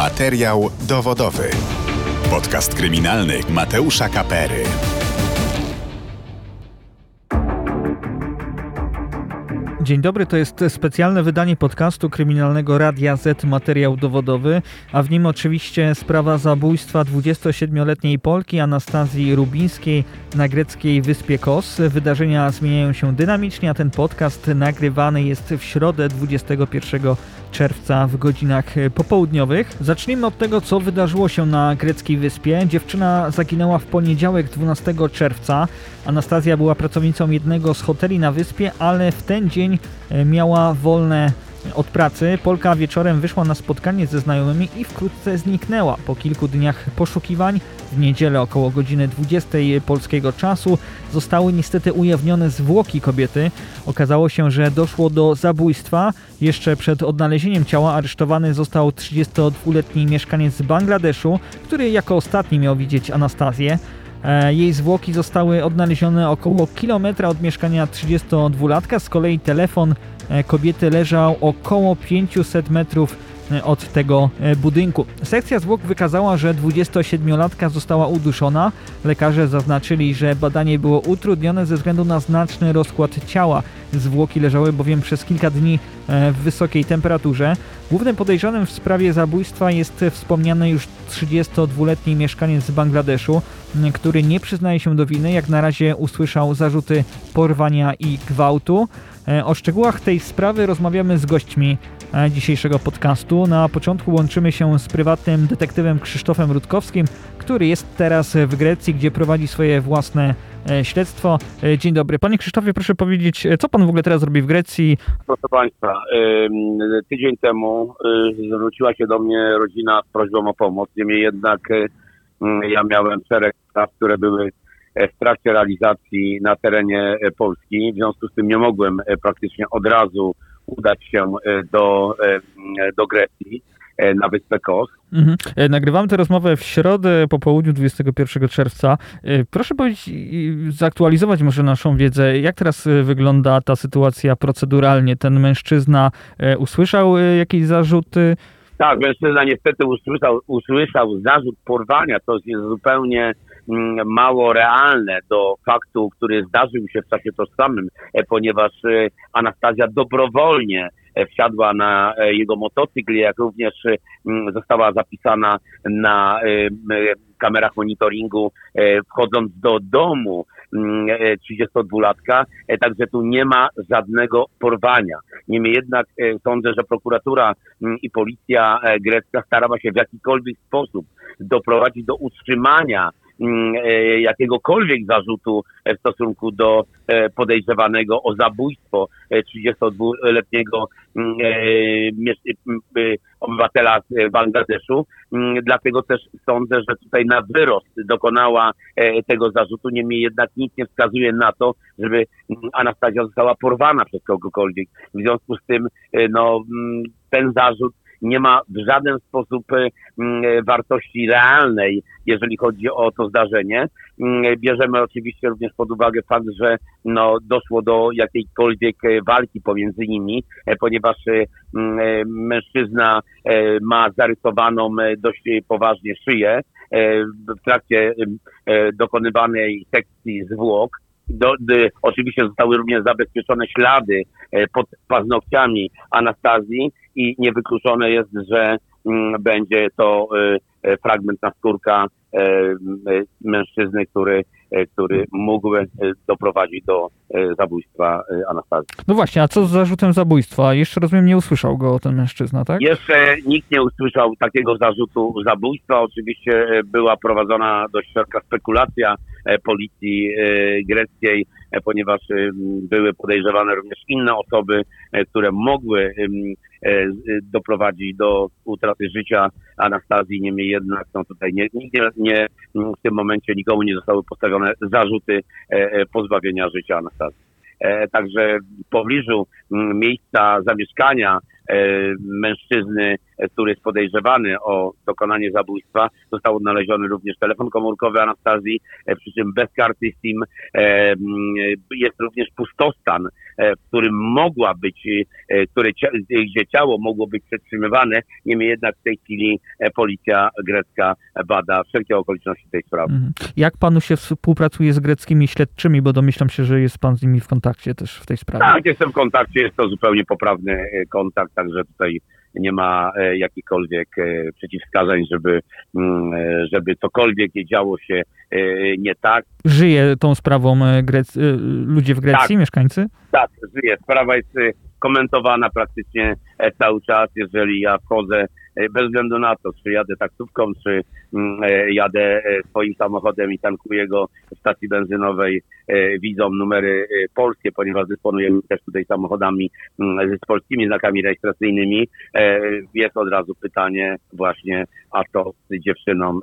Materiał dowodowy. Podcast kryminalny Mateusza Kapery. Dzień dobry, to jest specjalne wydanie podcastu kryminalnego Radia Z Materiał Dowodowy, a w nim oczywiście sprawa zabójstwa 27-letniej Polki Anastazji Rubińskiej na greckiej wyspie Kos. Wydarzenia zmieniają się dynamicznie, a ten podcast nagrywany jest w środę 21 czerwca w godzinach popołudniowych. Zacznijmy od tego, co wydarzyło się na greckiej wyspie. Dziewczyna zaginęła w poniedziałek 12 czerwca. Anastazja była pracownicą jednego z hoteli na wyspie, ale w ten dzień e, miała wolne od pracy. Polka wieczorem wyszła na spotkanie ze znajomymi i wkrótce zniknęła. Po kilku dniach poszukiwań, w niedzielę około godziny 20 polskiego czasu, zostały niestety ujawnione zwłoki kobiety. Okazało się, że doszło do zabójstwa. Jeszcze przed odnalezieniem ciała aresztowany został 32-letni mieszkaniec z Bangladeszu, który jako ostatni miał widzieć Anastazję. E, jej zwłoki zostały odnalezione około kilometra od mieszkania 32-latka. Z kolei telefon e, kobiety leżał około 500 metrów e, od tego budynku. Sekcja zwłok wykazała, że 27-latka została uduszona. Lekarze zaznaczyli, że badanie było utrudnione ze względu na znaczny rozkład ciała. Zwłoki leżały bowiem przez kilka dni w wysokiej temperaturze. Głównym podejrzanym w sprawie zabójstwa jest wspomniany już 32-letni mieszkaniec z Bangladeszu, który nie przyznaje się do winy. Jak na razie usłyszał zarzuty porwania i gwałtu. E, o szczegółach tej sprawy rozmawiamy z gośćmi e, dzisiejszego podcastu. Na początku łączymy się z prywatnym detektywem Krzysztofem Rutkowskim, który jest teraz w Grecji, gdzie prowadzi swoje własne śledztwo. Dzień dobry. Panie Krzysztofie, proszę powiedzieć, co pan w ogóle teraz robi w Grecji? Proszę Państwa, tydzień temu zwróciła się do mnie rodzina z prośbą o pomoc. Niemniej jednak ja miałem szereg spraw, które były e, w trakcie realizacji na terenie e, Polski. W związku z tym nie mogłem e, praktycznie od razu udać się do, do Grecji na wyspę Kos. Mhm. Nagrywamy tę rozmowę w środę po południu 21 czerwca. Proszę powiedzieć, zaktualizować może naszą wiedzę, jak teraz wygląda ta sytuacja proceduralnie. Ten mężczyzna usłyszał jakieś zarzuty? Tak, mężczyzna niestety usłyszał, usłyszał zarzut porwania, to jest zupełnie mm, mało realne do faktu, który zdarzył się w czasie tożsamym, e, ponieważ e, Anastazja dobrowolnie e, wsiadła na jego motocykl, jak również została zapisana na kamerach monitoringu wchodząc do domu 32-latka, e, także tu nie ma żadnego porwania. Niemniej jednak e, sądzę, że prokuratura i policja e, grecka starała się w jakikolwiek sposób doprowadzić do utrzymania jakiegokolwiek zarzutu w stosunku do podejrzewanego o zabójstwo 32-letniego mm, obywatela Bangladeszu. Dlatego też sądzę, że tutaj na wyrost dokonała tego zarzutu. Niemniej jednak nic nie wskazuje na to, żeby Anastazja została porwana przez kogokolwiek. W związku z tym no, ten zarzut nie ma w żaden sposób e, mm, wartości realnej, jeżeli chodzi o to zdarzenie. Mm, bierzemy oczywiście również pod uwagę fakt, że no, doszło do jakiejkolwiek e, walki pomiędzy nimi, e, ponieważ mm, mężczyzna ma zarysowaną dość poważnie szyję w trakcie dokonywanej sekcji zwłok. Do, oczywiście zostały również zabezpieczone ślady pod paznokciami Anastazji i niewykluczone jest, że mm, będzie to y, y, fragment naskórka mężczyzny, który, który mógł doprowadzić do zabójstwa Anastazji. No właśnie, a co z zarzutem zabójstwa? Jeszcze rozumiem, nie usłyszał go ten mężczyzna, tak? Jeszcze nikt nie usłyszał takiego zarzutu zabójstwa. Oczywiście była prowadzona dość szeroka spekulacja policji greckiej, ponieważ były podejrzewane również inne osoby, które mogły E, doprowadzi do utraty życia Anastazji. Niemniej jednak są tutaj nie, nie, nie, w tym momencie nikomu nie zostały postawione zarzuty e, e, pozbawienia życia Anastazji. Także w pobliżu miejsca zamieszkania mężczyzny, który jest podejrzewany o dokonanie zabójstwa. Został odnaleziony również telefon komórkowy Anastazji, przy czym bez karty SIM. Jest również pustostan, w którym mogła być, które, gdzie ciało mogło być przetrzymywane. Niemniej jednak w tej chwili policja grecka bada wszelkie okoliczności tej sprawy. Mhm. Jak panu się współpracuje z greckimi śledczymi, bo domyślam się, że jest pan z nimi w kontakcie też w tej sprawie? Tak, jestem w kontakcie, jest to zupełnie poprawny e, kontakt, także tutaj nie ma e, jakichkolwiek e, przeciwwskazań, żeby, mm, żeby cokolwiek działo się nie tak. Żyje tą sprawą Grec ludzie w Grecji, tak, mieszkańcy? Tak, żyje. Sprawa jest komentowana praktycznie cały czas. Jeżeli ja wchodzę E, bez względu na to, czy jadę taksówką, czy mm, e, jadę e, swoim samochodem i tankuję go w stacji benzynowej, widzą numery polskie, ponieważ dysponujemy też tutaj samochodami mm, z polskimi znakami rejestracyjnymi. Jest od razu pytanie właśnie, a to z dziewczyną,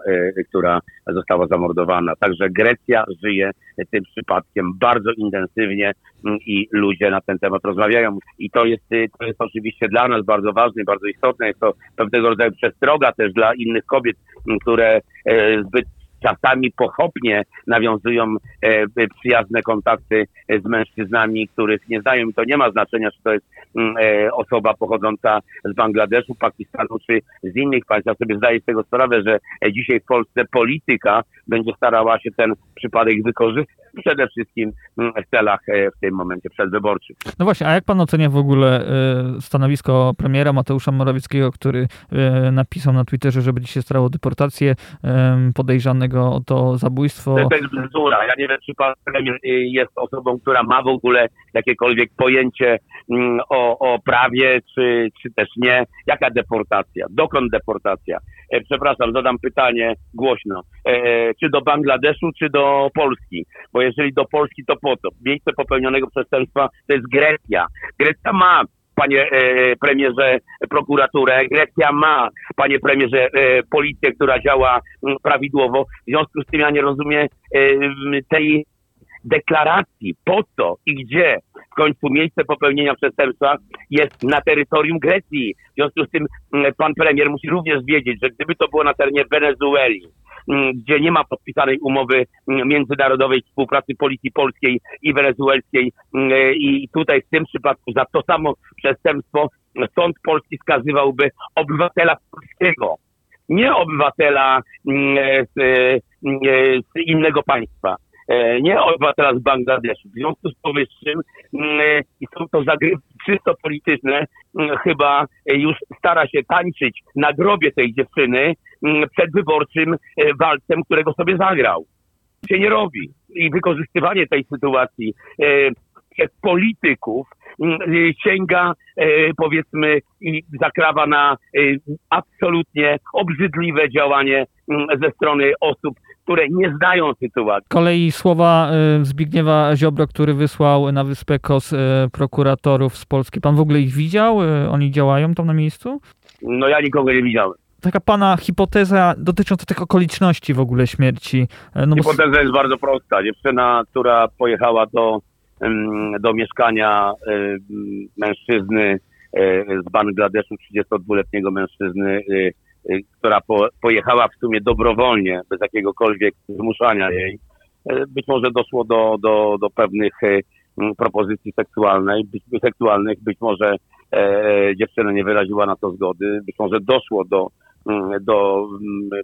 która została zamordowana. Także Grecja żyje tym przypadkiem bardzo intensywnie mm, i ludzie na ten temat rozmawiają. I to jest, to jest oczywiście dla nas bardzo ważne, bardzo istotne. Jest to pewnego pewnego rodzaju przestroga też dla innych kobiet, które e, zbyt czasami pochopnie nawiązują e, przyjazne kontakty z mężczyznami, których nie znają. To nie ma znaczenia, czy to jest mm, e, osoba pochodząca z Bangladeszu, Pakistanu, czy z innych państw. Ja sobie zdaję z tego sprawę, że dzisiaj w Polsce polityka będzie starała się ten przypadek wykorzystać przede wszystkim w celach e, w tym momencie przedwyborczych. No właśnie, a jak pan ocenia w ogóle e, stanowisko premiera Mateusza Morawieckiego, który e, napisał na Twitterze, że będzie się starało deportację podejrzanego o to zabójstwo? To jest bzdura. Ja nie wiem, czy pan premier jest osobą, która ma w ogóle jakiekolwiek pojęcie mm, o, o prawie, czy, czy też nie. Jaka deportacja? Dokąd deportacja? Przepraszam, zadam pytanie głośno. Czy do Bangladeszu, czy do Polski? Bo jeżeli do Polski, to po to. Miejsce popełnionego przestępstwa to jest Grecja. Grecja ma panie e, premierze, prokuraturę. Grecja ma, panie premierze, e, policję, która działa m, prawidłowo. W związku z tym ja nie rozumiem e, tej deklaracji, po co i gdzie w końcu miejsce popełnienia przestępstwa jest na terytorium Grecji. W związku z tym pan premier musi również wiedzieć, że gdyby to było na terenie Wenezueli, Mm, gdzie nie ma podpisanej umowy międzynarodowej współpracy policji polskiej i wenezuelskiej e, i tutaj w tym przypadku za to samo przestępstwo sąd polski skazywałby obywatela polskiego, nie obywatela e, z, e, z innego państwa nie obywatela z Bangladeszu. W związku z powyższym to zagrywki czysto polityczne, chyba już stara się tańczyć na grobie tej dziewczyny, Mm, przedwyborczym e, walcem, którego sobie zagrał. Się nie robi. I wykorzystywanie tej sytuacji e, przez polityków mm, e, sięga, powiedzmy, i zakrawa na absolutnie obrzydliwe działanie mm, ze strony osób, które nie znają sytuacji. Kolei słowa Zbigniewa Ziobro, który wysłał na wyspę KOS prokuratorów z Polski. Pan w ogóle ich widział? Oni działają tam na miejscu? No ja nikogo nie widziałem taka pana hipoteza dotycząca tych okoliczności w ogóle śmierci. No hipoteza bo... jest bardzo prosta. Dziewczyna, która pojechała do, do mieszkania mężczyzny z Bangladeszu, 32-letniego mężczyzny, która po, pojechała w sumie dobrowolnie, bez jakiegokolwiek zmuszania jej. Być może doszło do, do, do pewnych propozycji seksualnej, być, seksualnych, być może e, dziewczyna nie wyraziła na to zgody, być może doszło do do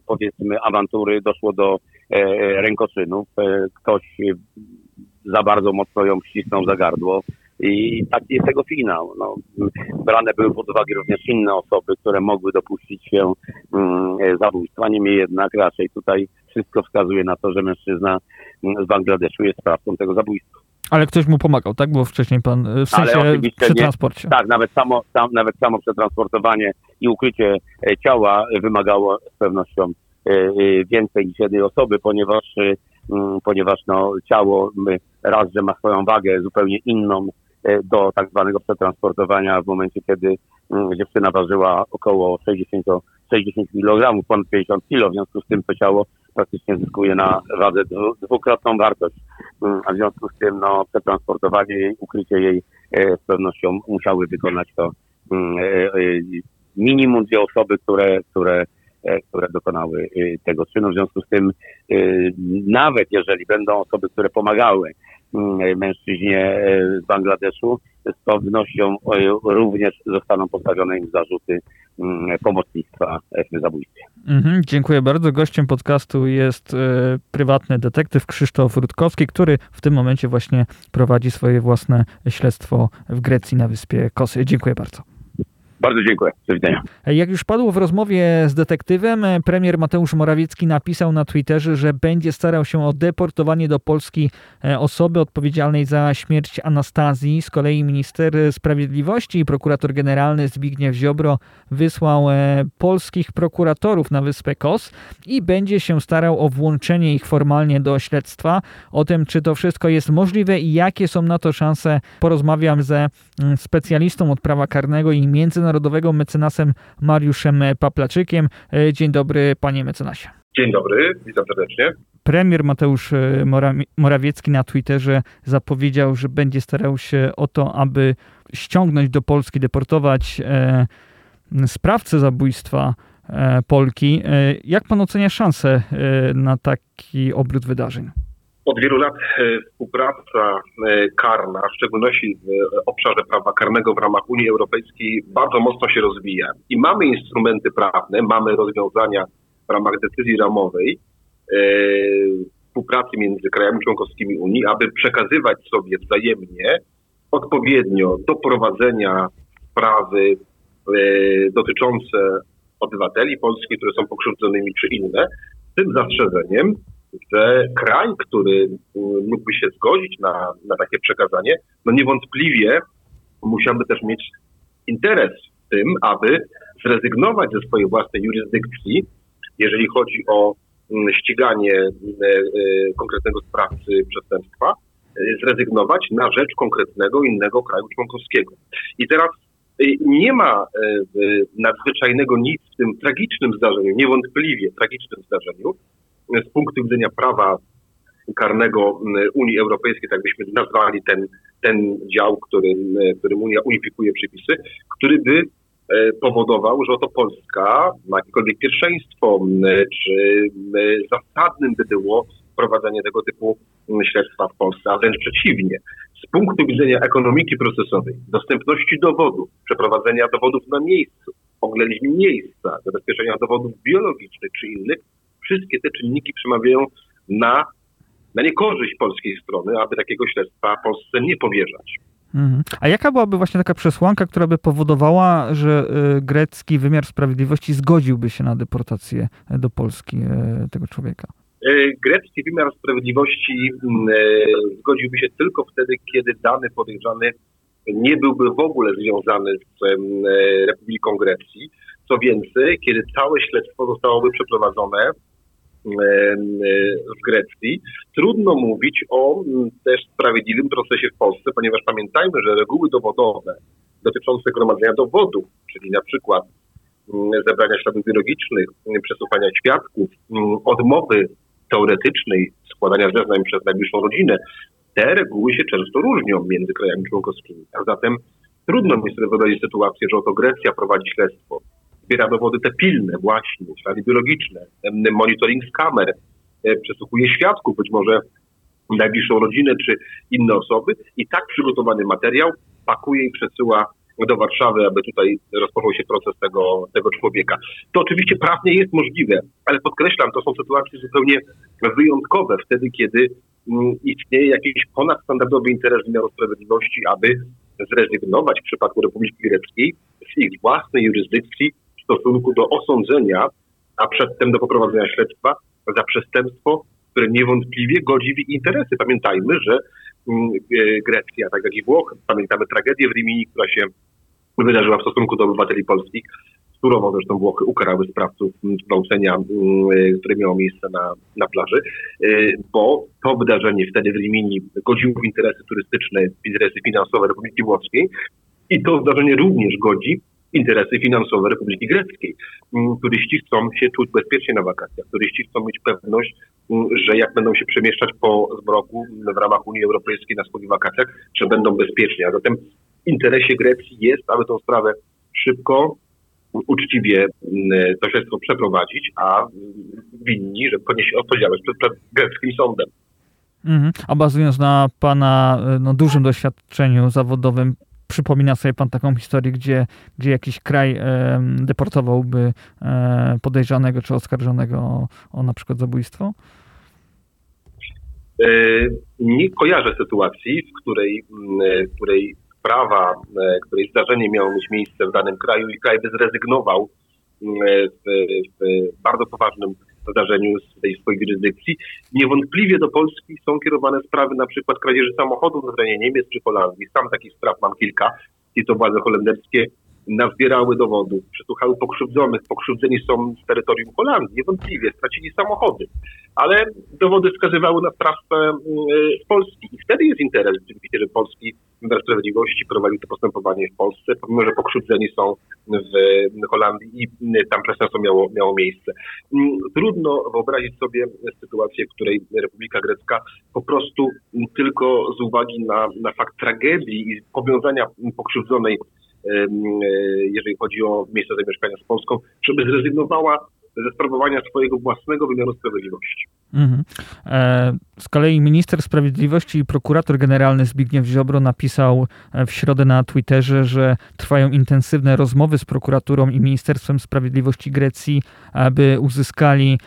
powiedzmy awantury, doszło do e, rękoczynów. E, ktoś za bardzo mocno ją ścisnął za gardło. I taki jest tego finał. No, brane były pod uwagę również inne osoby, które mogły dopuścić się mm, zabójstwa. Niemniej jednak raczej tutaj wszystko wskazuje na to, że mężczyzna z Bangladeszu jest sprawcą tego zabójstwa. Ale ktoś mu pomagał, tak? Było wcześniej pan w sensie przy transporcie. tak, nawet samo, tam, nawet samo przetransportowanie i ukrycie e, ciała wymagało z pewnością e, e, więcej niż jednej osoby, ponieważ, mm, ponieważ no, ciało raz, że ma swoją wagę zupełnie inną do tak zwanego przetransportowania w momencie, kiedy mm, dziewczyna ważyła około 60, 60 kg, ponad 50 kg, w związku z tym to ciało praktycznie zyskuje na wadze dwukrotną wartość. Mm, a w związku z tym no, przetransportowanie jej, ukrycie jej z pewnością musiały wykonać to minimum dwie osoby, które, które, które dokonały tego czynu. W związku z tym, nawet jeżeli będą osoby, które pomagały mężczyźnie z Bangladeszu, z pewnością również zostaną postawione im zarzuty Mm, pomocnictwa w zabójstwie. Mhm, dziękuję bardzo. Gościem podcastu jest e, prywatny detektyw Krzysztof Rutkowski, który w tym momencie właśnie prowadzi swoje własne śledztwo w Grecji na wyspie Kosy. Dziękuję bardzo. Bardzo dziękuję. Do widzenia. Jak już padło w rozmowie z detektywem, premier Mateusz Morawiecki napisał na Twitterze, że będzie starał się o deportowanie do Polski e, osoby odpowiedzialnej za śmierć Anastazji. Z kolei minister sprawiedliwości i prokurator generalny Zbigniew Ziobro wysłał e, polskich prokuratorów na wyspę Kos i będzie się starał o włączenie ich formalnie do śledztwa. O tym, czy to wszystko jest możliwe i jakie są na to szanse, porozmawiam ze mm, specjalistą od prawa karnego i międzynarodowego Narodowego mecenasem Mariuszem Paplaczykiem. E, dzień dobry, panie mecenasie. Dzień dobry, witam serdecznie. Premier Mateusz e, Morawiecki na Twitterze zapowiedział, że będzie starał się o to, aby ściągnąć do Polski, deportować e, sprawcę zabójstwa Polki. Jak pan ocenia szanse na taki obrót wydarzeń? Od wielu lat e, współpraca e, karna, w szczególności w obszarze prawa karnego w ramach Unii Europejskiej, bardzo mocno się rozwija. I mamy instrumenty prawne, mamy rozwiązania w ramach decyzji ramowej e, współpracy między krajami członkowskimi Unii, aby przekazywać sobie wzajemnie odpowiednio do prowadzenia sprawy dotyczące obywateli polskich, które są pokrzywdzonymi czy inne, z tym zastrzeżeniem, że kraj, który mm, mógłby się zgodzić na, na takie przekazanie, no niewątpliwie musiałby też mieć interes w tym, aby zrezygnować ze swojej własnej jurysdykcji, jeżeli chodzi o mm, ściganie e, e, konkretnego sprawcy przestępstwa, zrezygnować na rzecz konkretnego innego kraju członkowskiego. I teraz nie ma nadzwyczajnego nic w tym tragicznym zdarzeniu, niewątpliwie tragicznym zdarzeniu, z punktu widzenia prawa karnego Unii Europejskiej, tak byśmy nazwali ten, ten dział, którym, którym Unia unifikuje przepisy, który by e, powodował, że oto Polska ma jakiekolwiek pierwszeństwo, czy zasadnym by było prowadzenie tego typu śledztwa w Polsce, a wręcz przeciwnie. Z punktu widzenia ekonomiki procesowej, dostępności dowodów, przeprowadzenia dowodów na miejscu, oględzin miejsca, zabezpieczenia dowodów biologicznych czy innych, wszystkie te czynniki przemawiają na, na niekorzyść polskiej strony, aby takiego śledztwa Polsce nie powierzać. Mhm. A jaka byłaby właśnie taka przesłanka, która by powodowała, że y, grecki wymiar sprawiedliwości zgodziłby się na deportację do Polski y, tego człowieka? E, grecki wymiar sprawiedliwości mm, e, zgodziłby się tylko wtedy, kiedy dany podejrzany nie byłby w ogóle związany z e, Republiką Grecji. Co więcej, kiedy całe śledztwo zostałoby przeprowadzone w Grecji. Trudno mówić o też sprawiedliwym procesie w Polsce, ponieważ pamiętajmy, że reguły dowodowe dotyczące gromadzenia dowodów, czyli na przykład zebrania śladów biologicznych, przesłuchania świadków, odmowy teoretycznej składania zeznań przez najbliższą rodzinę, te reguły się często różnią między krajami członkowskimi. A zatem trudno mi sobie wyobrazić sytuację, że oto Grecja prowadzi śledztwo zbiera dowody te pilne właśnie, ślady biologiczne, monitoring z kamer, e, przesłuchuje świadków, być może najbliższą rodzinę czy inne osoby i tak przygotowany materiał pakuje i przesyła do Warszawy, aby tutaj rozpoczął się proces tego, tego człowieka. To oczywiście prawnie jest możliwe, ale podkreślam, to są sytuacje zupełnie wyjątkowe, wtedy kiedy mm, istnieje jakiś ponadstandardowy interes wymiaru sprawiedliwości, aby zrezygnować w przypadku Republiki Greckiej z ich własnej jurysdykcji w stosunku do osądzenia, a przedtem do poprowadzenia śledztwa za przestępstwo, które niewątpliwie godzi w ich interesy. Pamiętajmy, że mm, e, Grecja, tak jak i Włochy, pamiętamy tragedię w Rimini, która się wydarzyła w stosunku do obywateli polskich. Surowo zresztą Włochy ukarały sprawców gwałcenia, mm, e, które miało miejsce na, na plaży, e, bo to wydarzenie wtedy w Rimini godziło w interesy turystyczne, w interesy finansowe Republiki Włoskiej i to zdarzenie również godzi interesy finansowe Republiki Greckiej. Mm, turyści chcą się czuć bezpiecznie na wakacjach. Turyści chcą mieć pewność, mm, że jak będą się przemieszczać po zmroku w ramach Unii Europejskiej na swoich wakacjach, że będą bezpiecznie. A zatem w interesie Grecji jest, aby tę sprawę szybko, uczciwie to śledztwo przeprowadzić, a winni, że poniesie odpowiedzialność przed, przed greckim sądem. Mhm. A bazując na Pana no, dużym doświadczeniu zawodowym, przypomina sobie Pan taką historię, gdzie, gdzie jakiś kraj e, deportowałby e, podejrzanego czy oskarżonego o, o na przykład zabójstwo? E, nie kojarzę sytuacji, w której, w której sprawa, której zdarzenie miało mieć miejsce w danym kraju i kraj by zrezygnował w, w bardzo poważnym zdarzeniu z tej swojej jurysdykcji. Niewątpliwie do Polski są kierowane sprawy na przykład kradzieży samochodów na terenie Niemiec czy Holandii. Sam takich spraw mam kilka i to władze holenderskie nazbierały dowodów, przesłuchały pokrzywdzonych. Pokrzywdzeni są z terytorium Holandii, niewątpliwie, stracili samochody, ale dowody wskazywały na sprawcę mm, z Polski. I wtedy jest interes rzeczywiście, że polski wymiar sprawiedliwości prowadził to postępowanie w Polsce, pomimo, że pokrzywdzeni są w Holandii i tam przestępstwo miało, miało miejsce. Mm, trudno wyobrazić sobie sytuację, w której Republika Grecka po prostu tylko z uwagi na, na fakt tragedii i powiązania pokrzywdzonej jeżeli chodzi o miejsce zamieszkania z Polską, żeby zrezygnowała ze sprawowania swojego własnego wymiaru sprawiedliwości. Mhm. E, z kolei minister sprawiedliwości i prokurator generalny Zbigniew Ziobro napisał e, w środę na Twitterze, że trwają intensywne rozmowy z prokuraturą i Ministerstwem Sprawiedliwości Grecji, aby uzyskali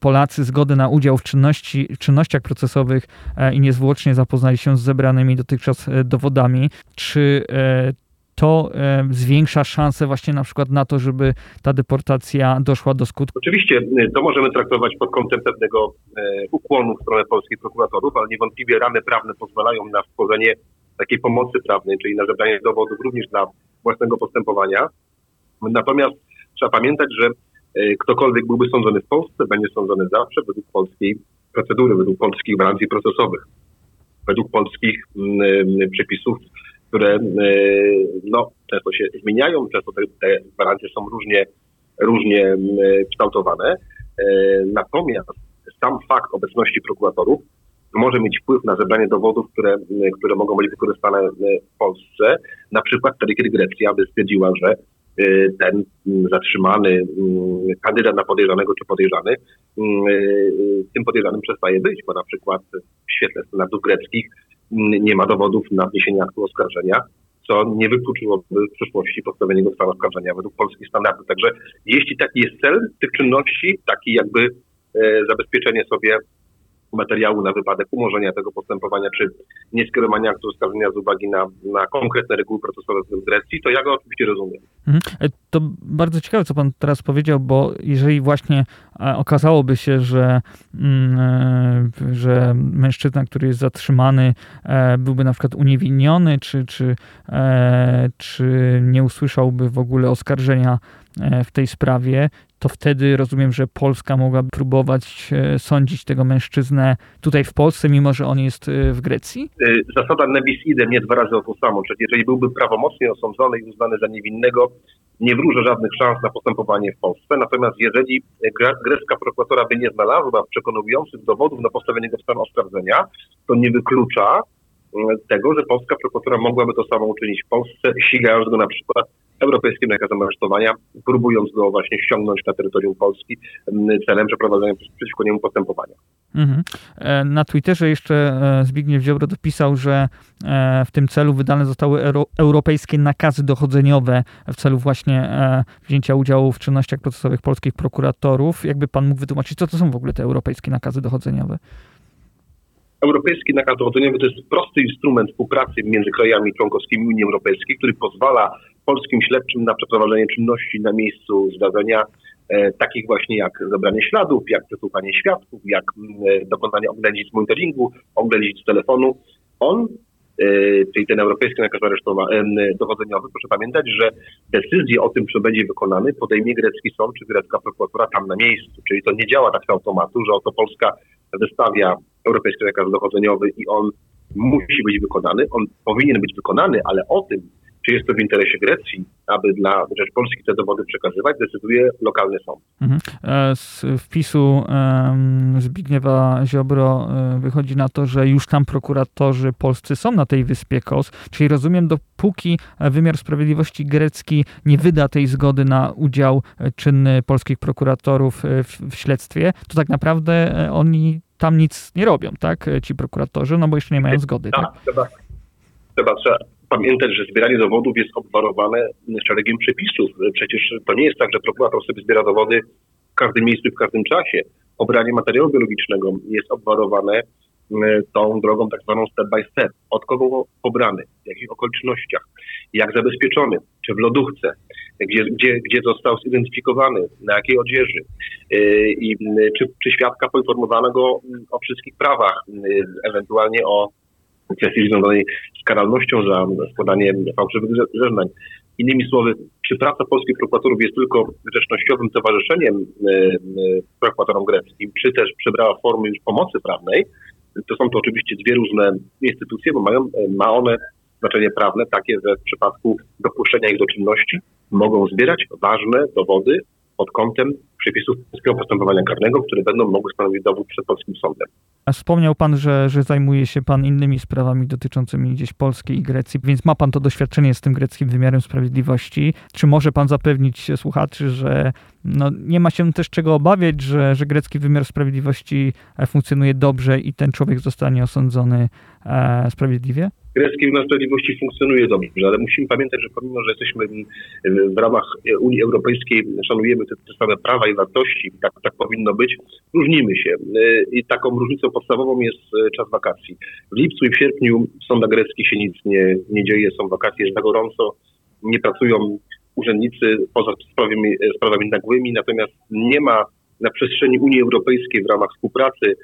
Polacy zgodę na udział w czynności, czynnościach procesowych i niezwłocznie zapoznali się z zebranymi dotychczas dowodami. Czy to e, zwiększa szanse właśnie na przykład na to, żeby ta deportacja doszła do skutku? Oczywiście e, to możemy traktować pod kątem pewnego e, ukłonu w stronę polskich prokuratorów, ale niewątpliwie ramy prawne pozwalają na stworzenie takiej pomocy prawnej, czyli na zebranie dowodów również dla własnego postępowania. Natomiast trzeba pamiętać, że ktokolwiek byłby sądzony w Polsce, będzie sądzony zawsze według polskiej procedury, według polskich gwarancji procesowych, według polskich przepisów które e, no, często się zmieniają, często te, te gwarancje są różnie, różnie kształtowane. E, natomiast sam fakt obecności prokuratorów może mieć wpływ na zebranie dowodów, które, które mogą być wykorzystane w Polsce. Na przykład wtedy, kiedy Grecja by stwierdziła, że ten zatrzymany kandydat na podejrzanego czy podejrzany tym podejrzanym przestaje być, bo na przykład w świetle standardów greckich nie ma dowodów na wniesienie aktu oskarżenia, co nie wykluczyłoby w przyszłości postawienia go stanu oskarżenia według polskich standardów. Także jeśli taki jest cel tych czynności, taki jakby e, zabezpieczenie sobie materiału na wypadek umorzenia tego postępowania, czy nieskierowania aktu oskarżenia z uwagi na, na konkretne reguły procesowe w Grecji, to ja go oczywiście rozumiem. Mhm. E, to bardzo ciekawe, co pan teraz powiedział, bo jeżeli właśnie e, okazałoby się, że, mm, e, że mężczyzna, który jest zatrzymany, byłby na przykład uniewinniony, czy, czy, czy nie usłyszałby w ogóle oskarżenia w tej sprawie, to wtedy rozumiem, że Polska mogłaby próbować e, sądzić tego mężczyznę tutaj w Polsce, mimo że on jest e, w Grecji? E, zasada nebis idem, nie dwa razy o to samo, czyli jeżeli byłby prawomocnie osądzony i uznany za niewinnego, nie wróży żadnych szans na postępowanie w Polsce. Natomiast jeżeli grecka prokuratora by nie znalazła przekonujących dowodów na postawienie go w stan oskarżenia, to nie wyklucza tego, że polska prokuratura mogłaby to samo uczynić w Polsce, ścigając go na przykład europejskim nakazem aresztowania, próbując go właśnie ściągnąć na terytorium Polski celem przeprowadzenia przeciwko niemu postępowania. Mhm. E, na Twitterze jeszcze e, Zbigniew Ziobro dopisał, że e, w tym celu wydane zostały europejskie nakazy dochodzeniowe w celu właśnie wzięcia udziału w czynnościach procesowych polskich prokuratorów. Jakby pan mógł wytłumaczyć, co to są w ogóle te europejskie nakazy dochodzeniowe? Europejski nakaz dochodzeniowy to jest prosty instrument współpracy między krajami członkowskimi Unii Europejskiej, który pozwala polskim śledczym na przeprowadzenie czynności na miejscu zdarzenia, e, takich właśnie jak zebranie śladów, jak przesłuchanie świadków, jak e, dokonanie oględzin monitoringu, oględzin z telefonu. On, czyli ten europejski nakaz dochodzeniowy, proszę pamiętać, że decyzję o tym, czy będzie wykonany, podejmie grecki sąd czy grecka prokuratura tam na miejscu. Czyli to nie działa tak z automatu, że oto Polska wystawia europejski nakaz dochodzeniowy i on musi być wykonany. On powinien być wykonany, ale o tym, czy jest to w interesie Grecji, aby dla Rzeczpospolitej te dowody przekazywać, decyduje lokalny sąd. Mhm. E, z wpisu Zbigniewa Ziobro e, wychodzi na to, że już tam prokuratorzy polscy są na tej wyspie Kos, czyli rozumiem, dopóki wymiar sprawiedliwości grecki nie wyda tej zgody na udział czynny polskich prokuratorów w, śledztwie, to tak naprawdę oni tam nic nie robią, tak? Ci prokuratorzy, no bo jeszcze nie mają zgody. Tak, tak? Trzeba, trzeba pamiętać, że zbieranie dowodów jest obwarowane szeregiem przepisów. Przecież to nie jest tak, że prokurator sobie zbiera dowody w każdym miejscu w każdym czasie. Obranie materiału biologicznego jest obwarowane tą drogą tak zwaną step by step. Od kogo pobrany, w jakich okolicznościach, jak zabezpieczony, czy w lodówce, gdzie, gdzie, gdzie został zidentyfikowany, na jakiej odzieży, yy, i czy, czy świadka poinformowanego o wszystkich prawach, yy, ewentualnie o kwestii związanej z karalnością za składanie fałszywych zeznań. Innymi słowy, czy praca polskich prokuratorów jest tylko grzecznościowym towarzyszeniem yy, prokuratorom greckim, czy też przybrała formy już pomocy prawnej, to są to oczywiście dwie różne instytucje, bo mają, ma one znaczenie prawne takie, że w przypadku dopuszczenia ich do czynności mogą zbierać ważne dowody pod kątem przepisów polskiego postępowania karnego, które będą mogły stanowić dowód przed polskim sądem. A wspomniał Pan, że, że zajmuje się Pan innymi sprawami dotyczącymi gdzieś Polski i Grecji, więc ma Pan to doświadczenie z tym greckim wymiarem sprawiedliwości. Czy może Pan zapewnić słuchaczy, że no, nie ma się też czego obawiać, że, że grecki wymiar sprawiedliwości e, funkcjonuje dobrze i ten człowiek zostanie osądzony e, sprawiedliwie? grecki wymiar sprawiedliwości funkcjonuje dobrze, ale musimy pamiętać, że pomimo, że jesteśmy w ramach Unii Europejskiej, szanujemy te, te same prawa i wartości, tak, tak powinno być, różnimy się. I taką różnicą podstawową jest e, czas wakacji. W lipcu i w sierpniu w sądach greckich się nic nie, nie dzieje, są wakacje, jest za gorąco, nie pracują urzędnicy poza sprawami, sprawami nagłymi, natomiast nie ma na przestrzeni Unii Europejskiej w ramach współpracy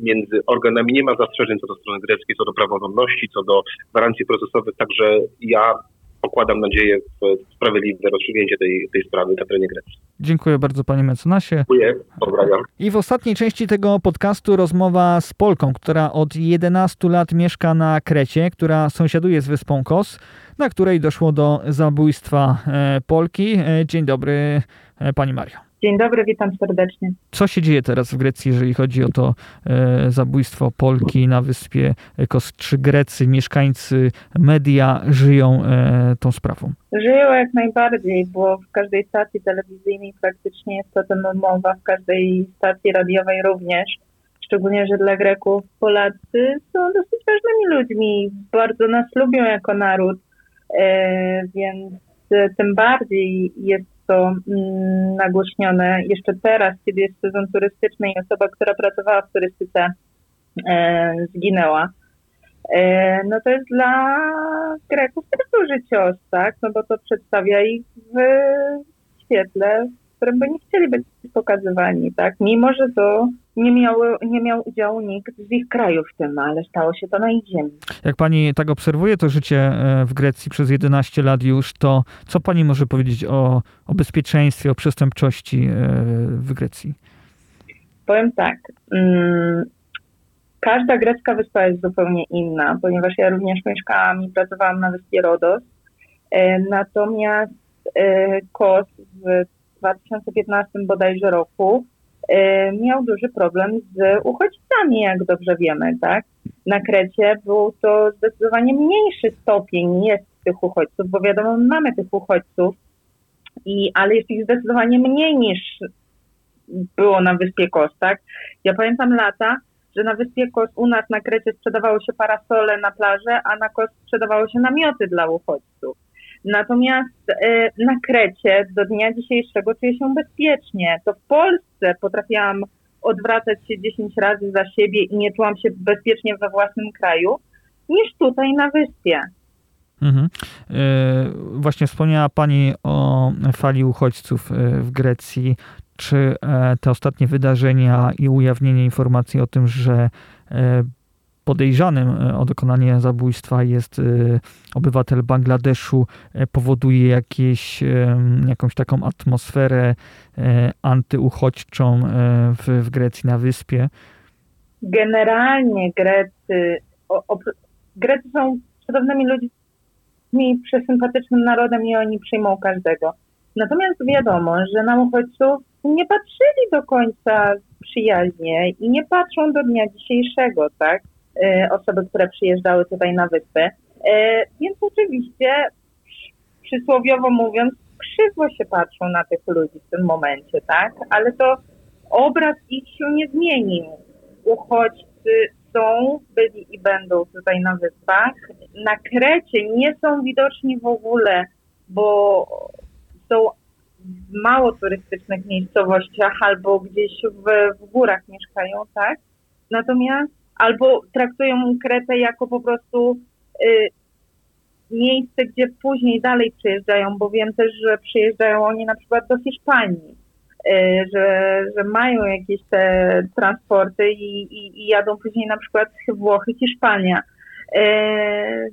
między organami nie ma zastrzeżeń co do strony greckiej, co do praworządności, co do gwarancji procesowych, także ja pokładam nadzieję w sprawiedliwe rozstrzygnięcie tej, tej sprawy na terenie Grecji. Dziękuję bardzo panie mecenasie. Dziękuję, pozdrawiam. I w ostatniej części tego podcastu rozmowa z Polką, która od 11 lat mieszka na Krecie, która sąsiaduje z wyspą Kos, na której doszło do zabójstwa e, Polki. E, dzień dobry e, pani Mario. Dzień dobry, witam serdecznie. Co się dzieje teraz w Grecji, jeżeli chodzi o to e, zabójstwo Polki na wyspie Kos? Czy Grecy, mieszkańcy, media żyją e, tą sprawą? Żyją jak najbardziej, bo w każdej stacji telewizyjnej praktycznie jest o tym mowa, w każdej stacji radiowej również. Szczególnie, że dla Greków Polacy są dosyć ważnymi ludźmi, bardzo nas lubią jako naród, e, więc tym bardziej jest to mm, nagłośnione jeszcze teraz, kiedy jest sezon turystyczny i osoba, która pracowała w turystyce e, zginęła. E, no to jest dla Greków też duży cios, tak? No bo to przedstawia ich w świetle, w którym by nie chcieli być pokazywani, tak? Mimo, że to nie, miały, nie miał udziału nikt z ich kraju w tym, ale stało się to na ich ziemi. Jak pani tak obserwuje to życie e, w Grecji przez 11 lat już, to co pani może powiedzieć o, o bezpieczeństwie, o przestępczości e, w Grecji? Powiem tak. Mm, każda grecka wyspa jest zupełnie inna, ponieważ ja również mieszkałam i pracowałam na wyspie Rodos. E, natomiast KOS w 2015 bodajże roku miał duży problem z uchodźcami, jak dobrze wiemy, tak? Na Krecie był to zdecydowanie mniejszy stopień jest tych uchodźców, bo wiadomo, mamy tych uchodźców, i, ale jest ich zdecydowanie mniej niż było na Wyspie Kos, tak? Ja pamiętam lata, że na Wyspie Kos u nas na Krecie sprzedawało się parasole na plażę, a na Kos sprzedawało się namioty dla uchodźców. Natomiast e, na Krecie do dnia dzisiejszego czuję się bezpiecznie. To w Polsce potrafiłam odwracać się 10 razy za siebie i nie czułam się bezpiecznie we własnym kraju, niż tutaj na wyspie. Mhm. E, właśnie wspomniała Pani o fali uchodźców e, w Grecji. Czy te ostatnie wydarzenia i ujawnienie informacji o tym, że podejrzanym e, o dokonanie zabójstwa jest e, obywatel Bangladeszu, e, powoduje jakieś, jakąś taką atmosferę antyuchodźczą w, w Grecji na wyspie? Generalnie Grecy, o, o, Grecy są cudownymi ludźmi mi przesympatycznym narodem i oni przyjmą każdego. Natomiast wiadomo, że na uchodźców nie patrzyli do końca przyjaźnie i nie patrzą do dnia dzisiejszego, tak? E, osoby, które przyjeżdżały tutaj na wyspę. E, więc oczywiście, przysłowiowo mówiąc, krzywo się patrzą na tych ludzi w tym momencie, tak? Ale to obraz ich się nie zmienił. Uchodźcy są, byli i będą tutaj na wyspach. Na Krecie nie są widoczni w ogóle, bo są w mało turystycznych miejscowościach albo gdzieś w, w górach mieszkają, tak? Natomiast albo traktują Kretę jako po prostu y, miejsce, gdzie później dalej przyjeżdżają, bo wiem też, że przyjeżdżają oni na przykład do Hiszpanii, y, że, że mają jakieś te transporty i, i, i jadą później na przykład Włochy, Hiszpania. Y,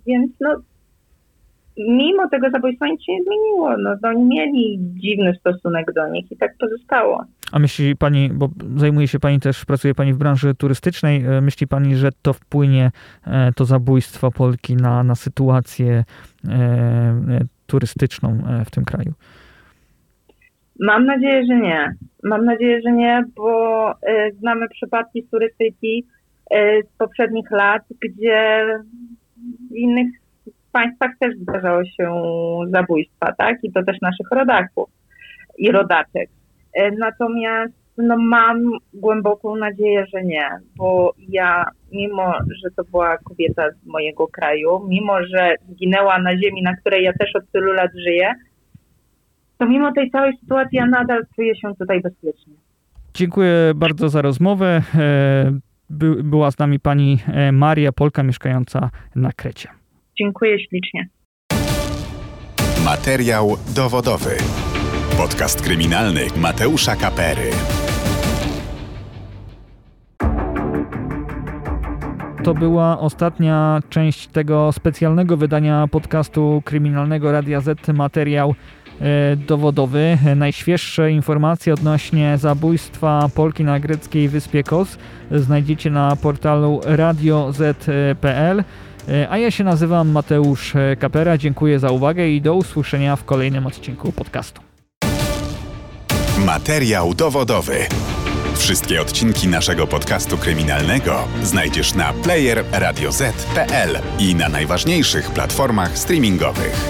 więc no, mimo tego zabójstwa nic się nie zmieniło. No, oni mieli dziwny stosunek do nich i tak pozostało. A myśli pani, bo zajmuje się pani też, pracuje pani w branży turystycznej, e, myśli pani, że to wpłynie, e, to zabójstwo Polki na, na sytuację e, turystyczną w tym kraju? Mam nadzieję, że nie. Mam nadzieję, że nie, bo znamy przypadki turystyki z poprzednich lat, gdzie w innych państwach też zdarzało się zabójstwa, tak? I to też naszych rodaków i rodaczek. E, natomiast no, mam głęboką nadzieję, że nie, bo ja, mimo że to była kobieta z mojego kraju, mimo że zginęła na ziemi, na której ja też od tylu lat żyję, to mimo tej całej sytuacji ja nadal czuję się tutaj bezpiecznie. Dziękuję bardzo za rozmowę. E, by, była z nami pani e, Maria, Polka mieszkająca na Krecie. Dziękuję ślicznie. Materiał dowodowy. Podcast kryminalny Mateusza Kapery. To była ostatnia część tego specjalnego wydania podcastu kryminalnego Radia Z. Materiał e, dowodowy. Najświeższe informacje odnośnie zabójstwa Polki na greckiej wyspie Kos znajdziecie na portalu radioz.pl. E, a ja się nazywam Mateusz e, Kapera. Dziękuję za uwagę i do usłyszenia w kolejnym odcinku podcastu. Materiał dowodowy. Wszystkie odcinki naszego podcastu kryminalnego znajdziesz na player radioz.pl i na najważniejszych platformach streamingowych.